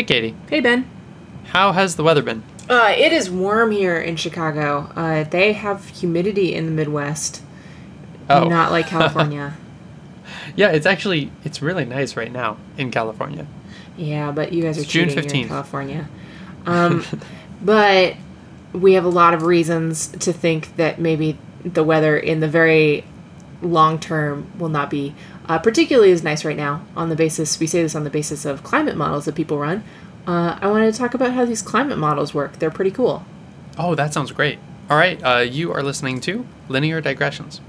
Hey, Katie. Hey, Ben. How has the weather been? Uh, it is warm here in Chicago. Uh, they have humidity in the Midwest, Oh. not like California. Yeah, it's actually it's really nice right now in California. yeah, but you guys are June cheating here in 15th. California. Um, but we have a lot of reasons to think that maybe the weather in the very long term will not be uh, particularly is nice right now. On the basis, we say this on the basis of climate models that people run. Uh, I wanted to talk about how these climate models work. They're pretty cool. Oh, that sounds great. All right, uh, you are listening to Linear Digressions.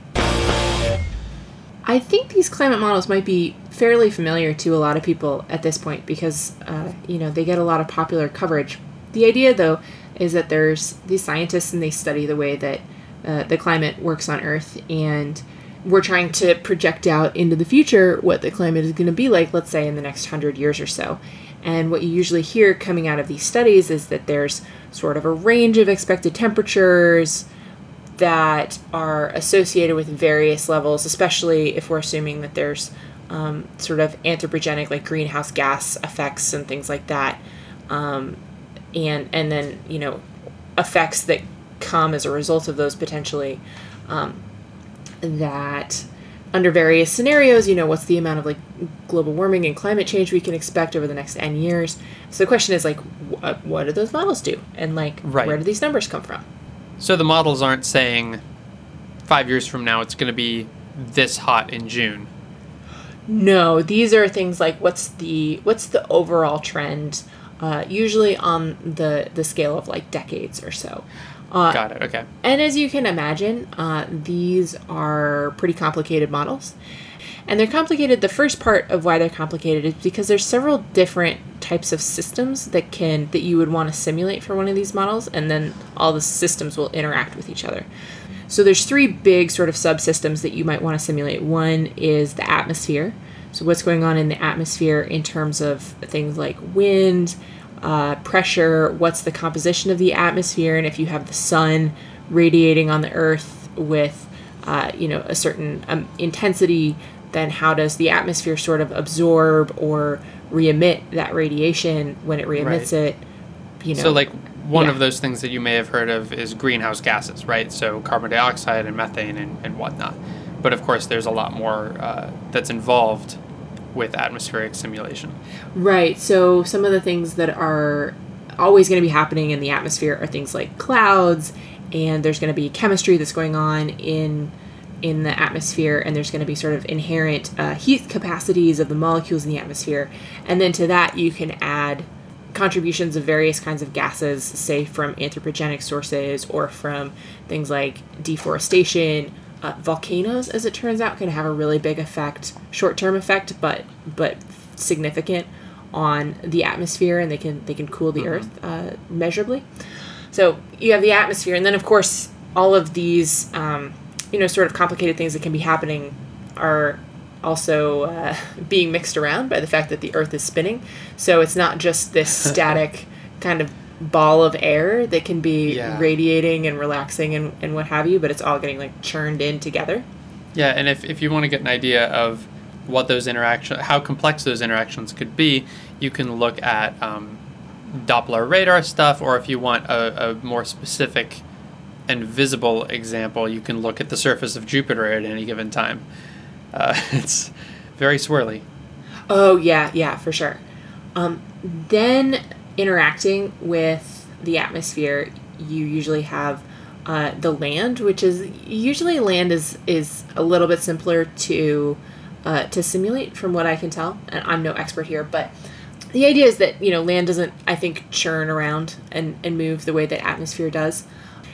I think these climate models might be fairly familiar to a lot of people at this point because, uh, you know, they get a lot of popular coverage. The idea, though, is that there's these scientists and they study the way that uh, the climate works on Earth, and we're trying to project out into the future what the climate is going to be like, let's say, in the next hundred years or so. And what you usually hear coming out of these studies is that there's sort of a range of expected temperatures, that are associated with various levels, especially if we're assuming that there's um, sort of anthropogenic, like greenhouse gas effects and things like that, um, and and then you know effects that come as a result of those potentially. Um, that under various scenarios, you know, what's the amount of like global warming and climate change we can expect over the next n years? So the question is like, what, what do those models do, and like, Right. where do these numbers come from? So the models aren't saying five years from now it's going to be this hot in June. No, these are things like what's the what's the overall trend, uh, usually on the the scale of like decades or so. Uh, Got it. Okay. and as you can imagine, uh, these are pretty complicated models. And they're complicated. The first part of why they're complicated is because there's several different types of systems that can that you would want to simulate for one of these models, and then all the systems will interact with each other. So there's three big sort of subsystems that you might want to simulate. One is the atmosphere. So what's going on in the atmosphere in terms of things like wind, uh, pressure, what's the composition of the atmosphere, and if you have the sun radiating on the Earth with, uh, you know, a certain um, intensity, then how does the atmosphere sort of absorb or re-emit that radiation when it re-emits Right. it? You know, So, like, one yeah. of those things that you may have heard of is greenhouse gases, right? So, carbon dioxide and methane and, and whatnot. But of course, there's a lot more uh, that's involved with atmospheric simulation. Right. So some of the things that are always going to be happening in the atmosphere are things like clouds, and there's going to be chemistry that's going on in in the atmosphere, and there's going to be sort of inherent uh, heat capacities of the molecules in the atmosphere, and then to that you can add contributions of various kinds of gases, say from anthropogenic sources or from things like deforestation. Uh, volcanoes, as it turns out, can have a really big effect, short-term effect, but but significant on the atmosphere, and they can they can cool the earth uh, measurably. So you have the atmosphere, and then of course all of these, um, you know, sort of complicated things that can be happening are also uh, being mixed around by the fact that the Earth is spinning. So it's not just this static kind of ball of air that can be Yeah. radiating and relaxing and, and what have you, but it's all getting like churned in together. Yeah, and if, if you want to get an idea of what those interactions, how complex those interactions could be, you can look at um, Doppler radar stuff, or if you want a, a more specific and visible example, you can look at the surface of Jupiter at any given time. Uh, it's very swirly. Oh yeah, yeah, for sure. Um, then interacting with the atmosphere, you usually have uh, the land, which is usually land is is a little bit simpler to uh, to simulate, from what I can tell. And I'm no expert here, but the idea is that you know land doesn't, I think, churn around and and move the way that atmosphere does.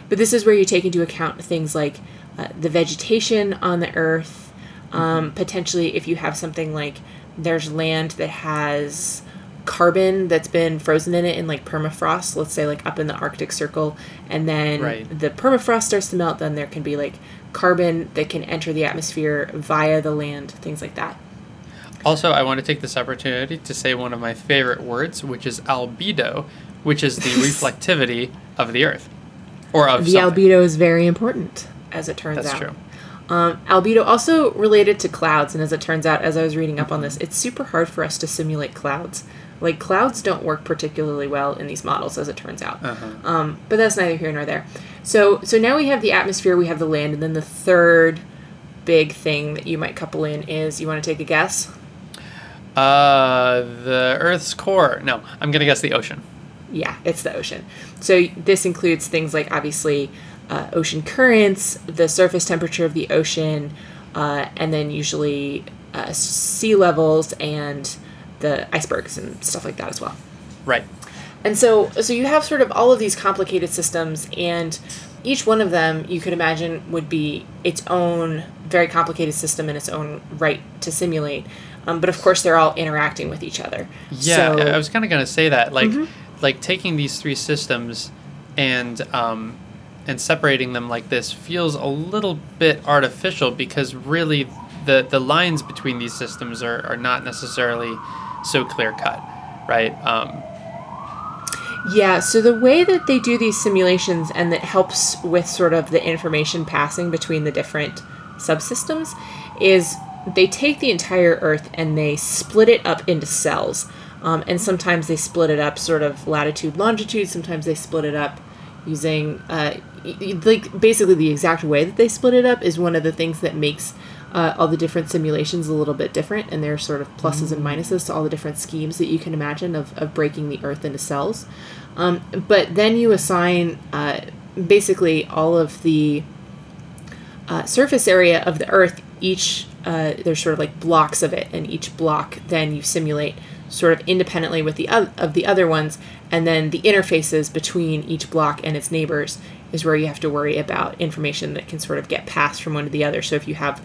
But this is where you take into account things like uh, the vegetation on the Earth. Um, potentially, if you have something like there's land that has carbon that's been frozen in it in like permafrost, let's say like up in the Arctic Circle, and then Right. the permafrost starts to melt, then there can be like carbon that can enter the atmosphere via the land, things like that. Also, I want to take this opportunity to say one of my favorite words, which is albedo, which is the reflectivity of the Earth, or of the something. albedo is very important, as it turns That's out. true. Um, albedo also related to clouds, and as it turns out, as I was reading up on this, it's super hard for us to simulate clouds. Like clouds don't work particularly well in these models, as it turns out. Uh-huh. Um, but that's neither here nor there. So so now we have the atmosphere, we have the land, and then the third big thing that you might couple in is you want to take a guess? Uh, the Earth's core. No, I'm gonna guess the ocean. Yeah, it's the ocean. So this includes things like obviously uh, ocean currents, the surface temperature of the ocean, uh, and then usually uh, sea levels and the icebergs and stuff like that as well. Right. And so, so you have sort of all of these complicated systems, and each one of them you could imagine would be its own very complicated system in its own right to simulate. Um, but of course, they're all interacting with each other. Yeah, So- Mm-hmm. I was kind of gonna say that, like, like taking these three systems and um, and separating them like this feels a little bit artificial because really the the lines between these systems are, are not necessarily so clear cut, right? Um, Yeah, so the way that they do these simulations and that helps with sort of the information passing between the different subsystems is they take the entire Earth and they split it up into cells. Um, and sometimes they split it up sort of latitude, longitude, sometimes they split it up using, uh, like, basically the exact way that they split it up is one of the things that makes uh, all the different simulations a little bit different, and there's sort of pluses and minuses to all the different schemes that you can imagine of, of breaking the Earth into cells. Um, but then you assign uh, basically all of the uh, surface area of the Earth. Each uh, there's sort of like blocks of it, and each block then you simulate sort of independently with the of the other ones, and then the interfaces between each block and its neighbors is where you have to worry about information that can sort of get passed from one to the other. So if you have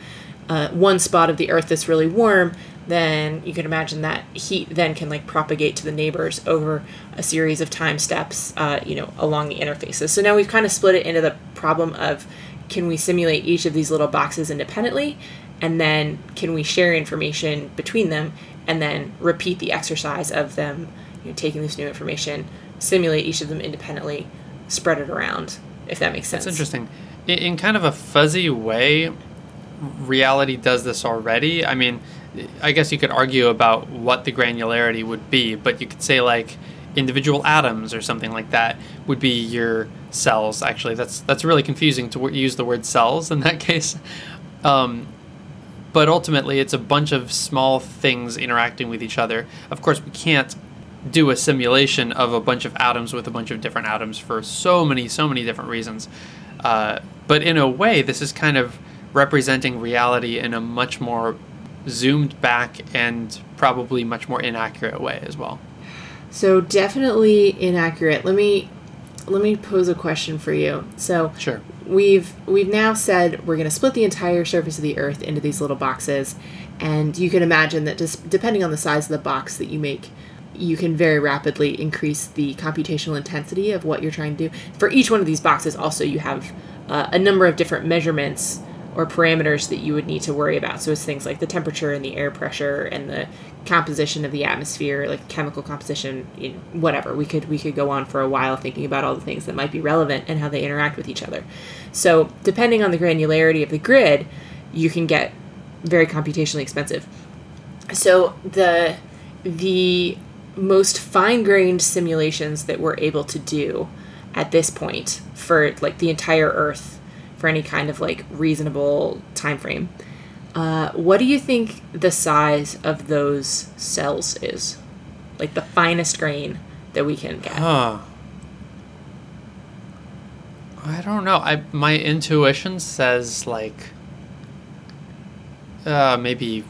uh, one spot of the Earth that's really warm, then you can imagine that heat then can like propagate to the neighbors over a series of time steps, uh, you know, along the interfaces. So now we've kind of split it into the problem of can we simulate each of these little boxes independently, and then can we share information between them, and then repeat the exercise of them, you know, taking this new information, simulate each of them independently, spread it around, if that makes sense. It's interesting. In, in kind of a fuzzy way, reality does this already. I mean, I guess you could argue about what the granularity would be, but you could say like individual atoms or something like that would be your cells. Actually, that's that's really confusing to w- use the word cells in that case. Um, but ultimately, it's a bunch of small things interacting with each other. Of course, we can't do a simulation of a bunch of atoms with a bunch of different atoms for so many, so many different reasons. Uh, but in a way, this is kind of representing reality in a much more zoomed back and probably much more inaccurate way as well. So definitely inaccurate. Let me let me pose a question for you. So Sure. we've we've now said we're going to split the entire surface of the earth into these little boxes and you can imagine that just depending on the size of the box that you make you can very rapidly increase the computational intensity of what you're trying to do. For each one of these boxes also you have uh, a number of different measurements or parameters that you would need to worry about. So it's things like the temperature and the air pressure and the composition of the atmosphere like chemical composition you know, whatever. We could we could go on for a while thinking about all the things that might be relevant and how they interact with each other. So depending on the granularity of the grid you can get very computationally expensive. So the the most fine-grained simulations that we're able to do at this point for like the entire earth for any kind of like reasonable time frame uh, what do you think the size of those cells is like the finest grain that we can get Huh. I don't know. I my intuition says like uh maybe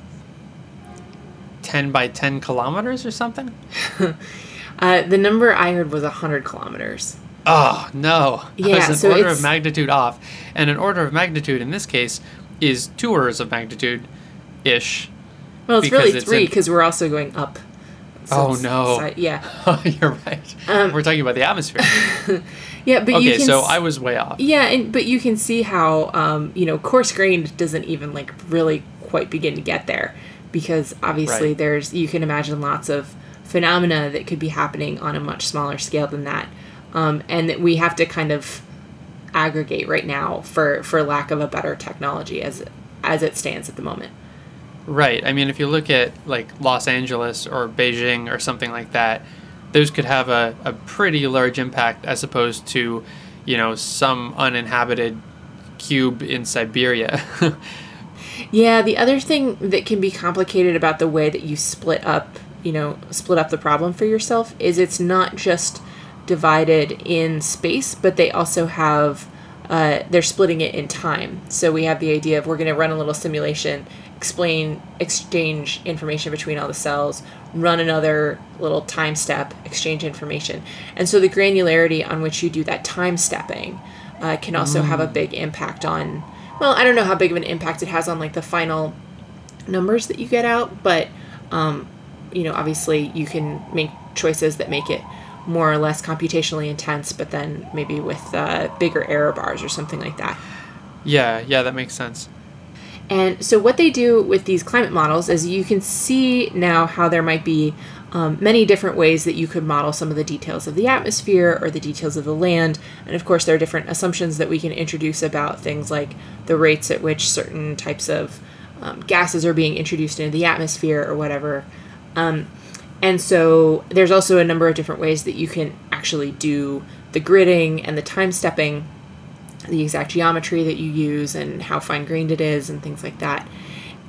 10 by 10 kilometers or something. uh, the number i heard was 100 kilometers Oh, no. Yeah, I was an so order it's- of magnitude off. And an order of magnitude in this case is two orders of magnitude ish. well it's really it's three in- because we're also going up Oh, no. yeah You're right. Um, We're talking about the atmosphere. yeah but you okay, can so I was way off. Yeah, and but you can see how um, you know coarse grained doesn't even like really quite begin to get there because obviously Right. there's you can imagine lots of phenomena that could be happening on a much smaller scale than that, um, and that we have to kind of aggregate right now for for lack of a better technology as as it stands at the moment. Right. I mean, if you look at like Los Angeles or Beijing or something like that, those could have a, a pretty large impact as opposed to, you know, some uninhabited cube in Siberia. Yeah, the other thing that can be complicated about the way that you split up, you know, split up the problem for yourself is it's not just divided in space, but they also have uh, they're splitting it in time. So we have the idea of we're going to run a little simulation, explain, exchange information between all the cells, run another little time step, exchange information. And so the granularity on which you do that time stepping uh, can also have a big impact on, well, I don't know how big of an impact it has on like the final numbers that you get out, but, um, you know, obviously you can make choices that make it more or less computationally intense, but then maybe with uh, bigger error bars or something like that. yeah, yeah, that makes sense. And so, what they do with these climate models is you can see now how there might be um, many different ways that you could model some of the details of the atmosphere or the details of the land. And of course, there are different assumptions that we can introduce about things like the rates at which certain types of um, gases are being introduced into the atmosphere or whatever. Um, and so, there's also a number of different ways that you can actually do the gridding and the time stepping the exact geometry that you use and how fine grained it is and things like that.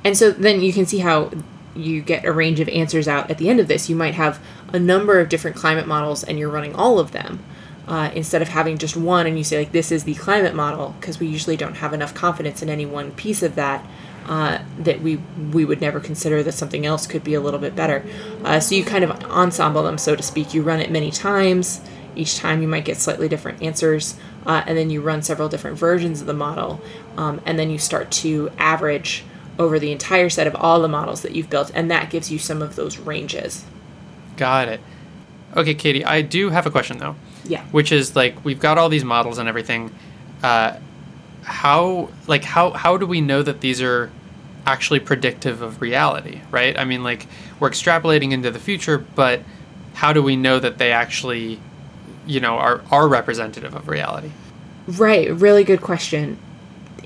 And so then you can see how you get a range of answers out at the end of this. You might have a number of different climate models and you're running all of them uh, instead of having just one and you say, like, this is the climate model, because we usually don't have enough confidence in any one piece of that. Uh, that we we would never consider that something else could be a little bit better. Uh, so you kind of ensemble them, so to speak. You run it many times. Each time you might get slightly different answers, uh, and then you run several different versions of the model, um, and then you start to average over the entire set of all the models that you've built, and that gives you some of those ranges. Got it. Okay, Katie, I do have a question though. Yeah. Which is like we've got all these models and everything. Uh, how like how how do we know that these are actually predictive of reality, right? I mean, like we're extrapolating into the future, but how do we know that they actually, you know, are are representative of reality? Right, really good question.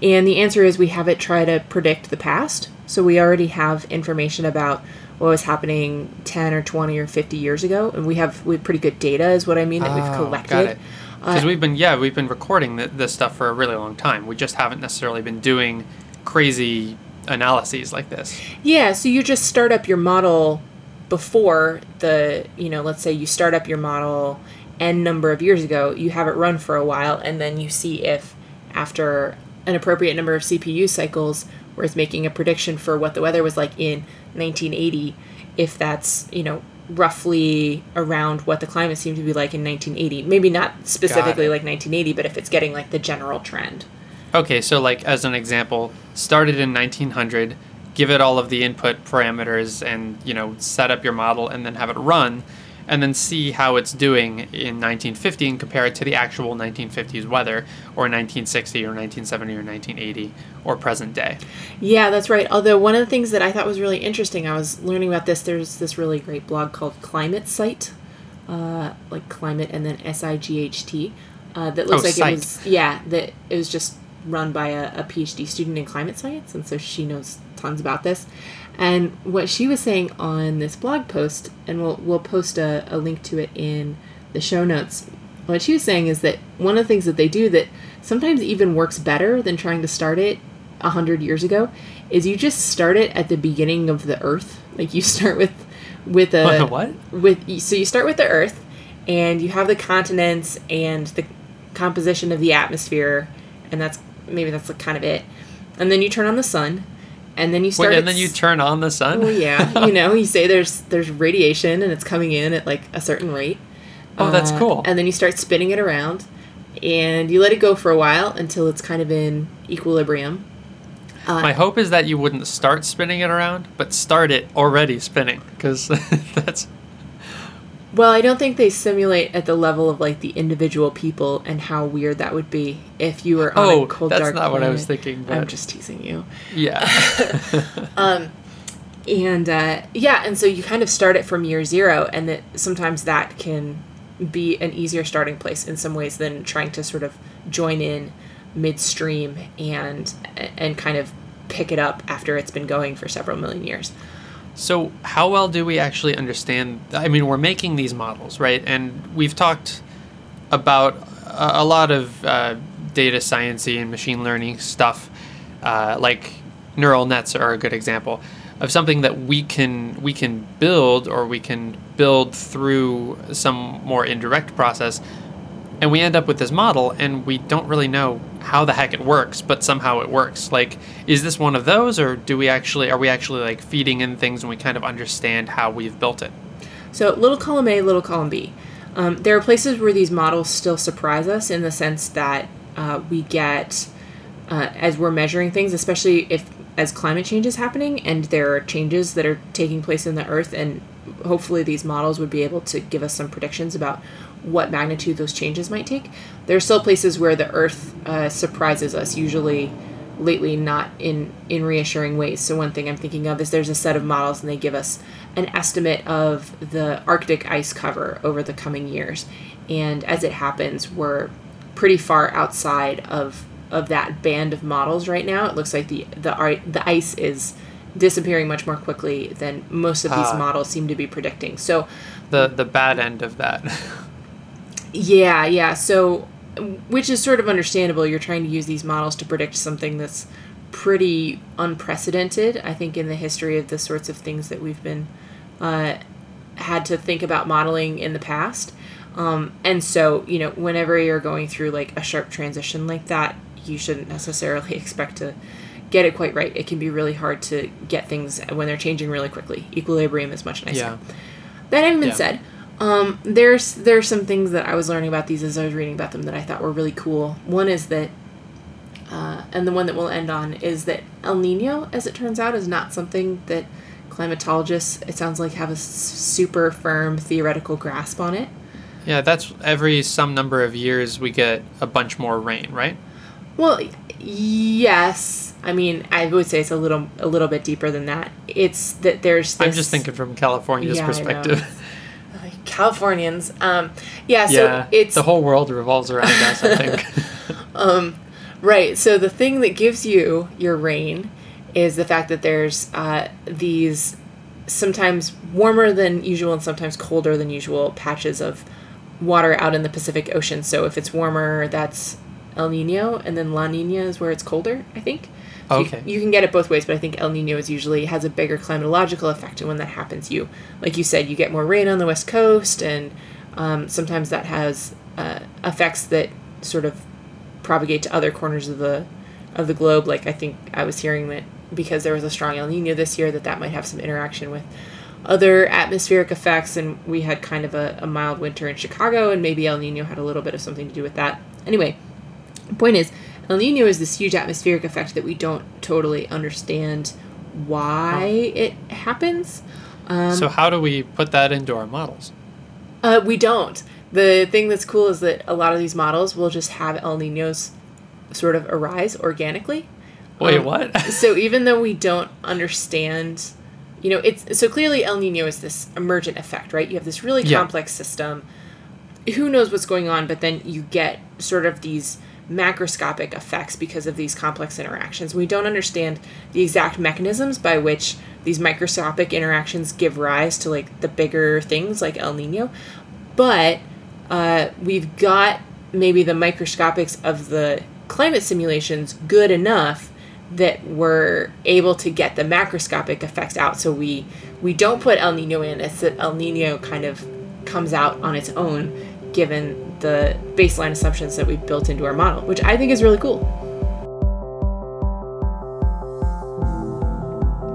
And the answer is we have it try to predict the past. So we already have information about what was happening 10 or 20 or 50 years ago and we have we have pretty good data is what I mean that we've Oh, collected. Because Uh, we've been yeah we've been recording th- this stuff for a really long time. We just haven't necessarily been doing crazy analyses like this. Yeah, so you just start up your model before the, you know, let's say you start up your model n number of years ago, you have it run for a while, and then you see if after an appropriate number of CPU cycles, whereas making a prediction for what the weather was like in 1980, if that's, you know, roughly around what the climate seemed to be like in 1980. Maybe not specifically like 1980, but if it's getting like the general trend. Okay, so like as an example, started in 1900, give it all of the input parameters and, you know, set up your model and then have it run and then see how it's doing in 1950 and compare it to the actual 1950s weather or 1960 or 1970 or 1980 or present day. Yeah, that's right. Although one of the things that I thought was really interesting, I was learning about this. There's this really great blog called ClimateSight, uh, like climate and then S I G H T, uh, that looks Oh, like Sight. it was yeah that it was just run by a, a PhD student in climate science, and so she knows tons about this. And what she was saying on this blog post, and we'll we'll post a, a link to it in the show notes. What she was saying is that one of the things that they do that sometimes even works better than trying to start it a hundred years ago is you just start it at the beginning of the Earth. Like you start with with a What? with so you start with the Earth, and you have the continents and the composition of the atmosphere, and that's maybe that's like kind of it. And then you turn on the sun, and then you start. Wait, and then you turn on the sun? well, yeah, you know, you say there's there's radiation and it's coming in at like a certain rate. Oh, that's Uh, cool. And then you start spinning it around, and you let it go for a while until it's kind of in equilibrium. Uh, My hope is that you wouldn't start spinning it around, but start it already spinning, because that's Well, I don't think they simulate at the level of like the individual people and how weird that would be if you were on Oh, a cold dark Oh, that's dark not what I was planet. thinking, I'm just teasing you. yeah. um, and uh, yeah and so you kind of start it from year zero and that sometimes that can be an easier starting place in some ways than trying to sort of join in midstream and and kind of pick it up after it's been going for several million years. So, how well do we actually understand? I mean, we're making these models, right? And we've talked about a, lot of uh, data sciencey and machine learning stuff, uh, like neural nets are a good example of something that we can we can build or we can build through some more indirect process and we end up with this model and we don't really know how the heck it works but somehow it works. Like is this one of those or do we actually are we actually like feeding in things and we kind of understand how we've built it? So little column a little column b. Um, there are places where these models still surprise us in the sense that uh, we get uh, as we're measuring things especially if as climate change is happening and there are changes that are taking place in the earth and hopefully these models would be able to give us some predictions about what magnitude those changes might take. There are still places where the Earth uh, surprises us, usually lately not in, in reassuring ways. So, one thing I'm thinking of is there's a set of models and they give us an estimate of the Arctic ice cover over the coming years. And as it happens, we're pretty far outside of, of that band of models right now. It looks like the, the, the ice is disappearing much more quickly than most of these uh, models seem to be predicting. So, the the bad end of that. Yeah, yeah. So, which is sort of understandable. You're trying to use these models to predict something that's pretty unprecedented, I think, in the history of the sorts of things that we've been uh, had to think about modeling in the past. Um, and so, you know, whenever you're going through like a sharp transition like that, you shouldn't necessarily expect to get it quite right. It can be really hard to get things when they're changing really quickly. Equilibrium is much nicer. Yeah. That having been yeah. said, um, there's there's some things that I was learning about these as I was reading about them that I thought were really cool. One is that, uh, and the one that we'll end on is that El Nino, as it turns out, is not something that climatologists it sounds like have a super firm theoretical grasp on it. Yeah, that's every some number of years we get a bunch more rain, right? Well, yes. I mean, I would say it's a little a little bit deeper than that. It's that there's. This, I'm just thinking from California's yeah, perspective. Californians. Um, yeah, so yeah, it's the whole world revolves around us. I think. um, right. So the thing that gives you your rain is the fact that there's uh, these sometimes warmer than usual and sometimes colder than usual patches of water out in the Pacific Ocean. So if it's warmer, that's El Nino, and then La Nina is where it's colder. I think. Okay. You, you, can get it both ways, but I think El Nino is usually has a bigger climatological effect, and when that happens, you, like you said, you get more rain on the west coast, and um, sometimes that has uh, effects that sort of propagate to other corners of the of the globe. Like I think I was hearing that because there was a strong El Nino this year, that that might have some interaction with other atmospheric effects, and we had kind of a, a mild winter in Chicago, and maybe El Nino had a little bit of something to do with that. Anyway, the point is El Nino is this huge atmospheric effect that we don't totally understand why it happens. Um, so how do we put that into our models? Uh, we don't. The thing that's cool is that a lot of these models will just have El Ninos sort of arise organically. Wait, um, what? so even though we don't understand, you know, it's so clearly El Nino is this emergent effect, right? You have this really yeah. complex system. Who knows what's going on, but then you get sort of these macroscopic effects because of these complex interactions. We don't understand the exact mechanisms by which these microscopic interactions give rise to like the bigger things like El Nino, but uh, we've got maybe the microscopics of the climate simulations good enough that we're able to get the macroscopic effects out. So we we don't put El Nino in. It's that El Nino kind of comes out on its own, given the baseline assumptions that we've built into our model, which I think is really cool.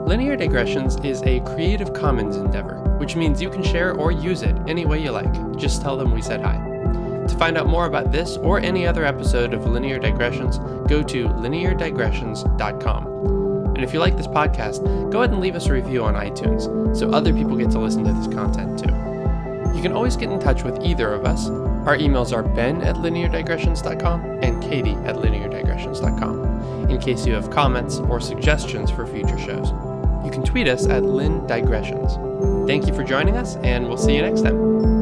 Linear Digressions is a Creative Commons endeavor, which means you can share or use it any way you like. Just tell them we said hi. To find out more about this or any other episode of Linear Digressions, go to lineardigressions.com. And if you like this podcast, go ahead and leave us a review on iTunes so other people get to listen to this content too. You can always get in touch with either of us our emails are ben at lineardigressions.com and katie at lineardigressions.com in case you have comments or suggestions for future shows. You can tweet us at lindigressions. Thank you for joining us, and we'll see you next time.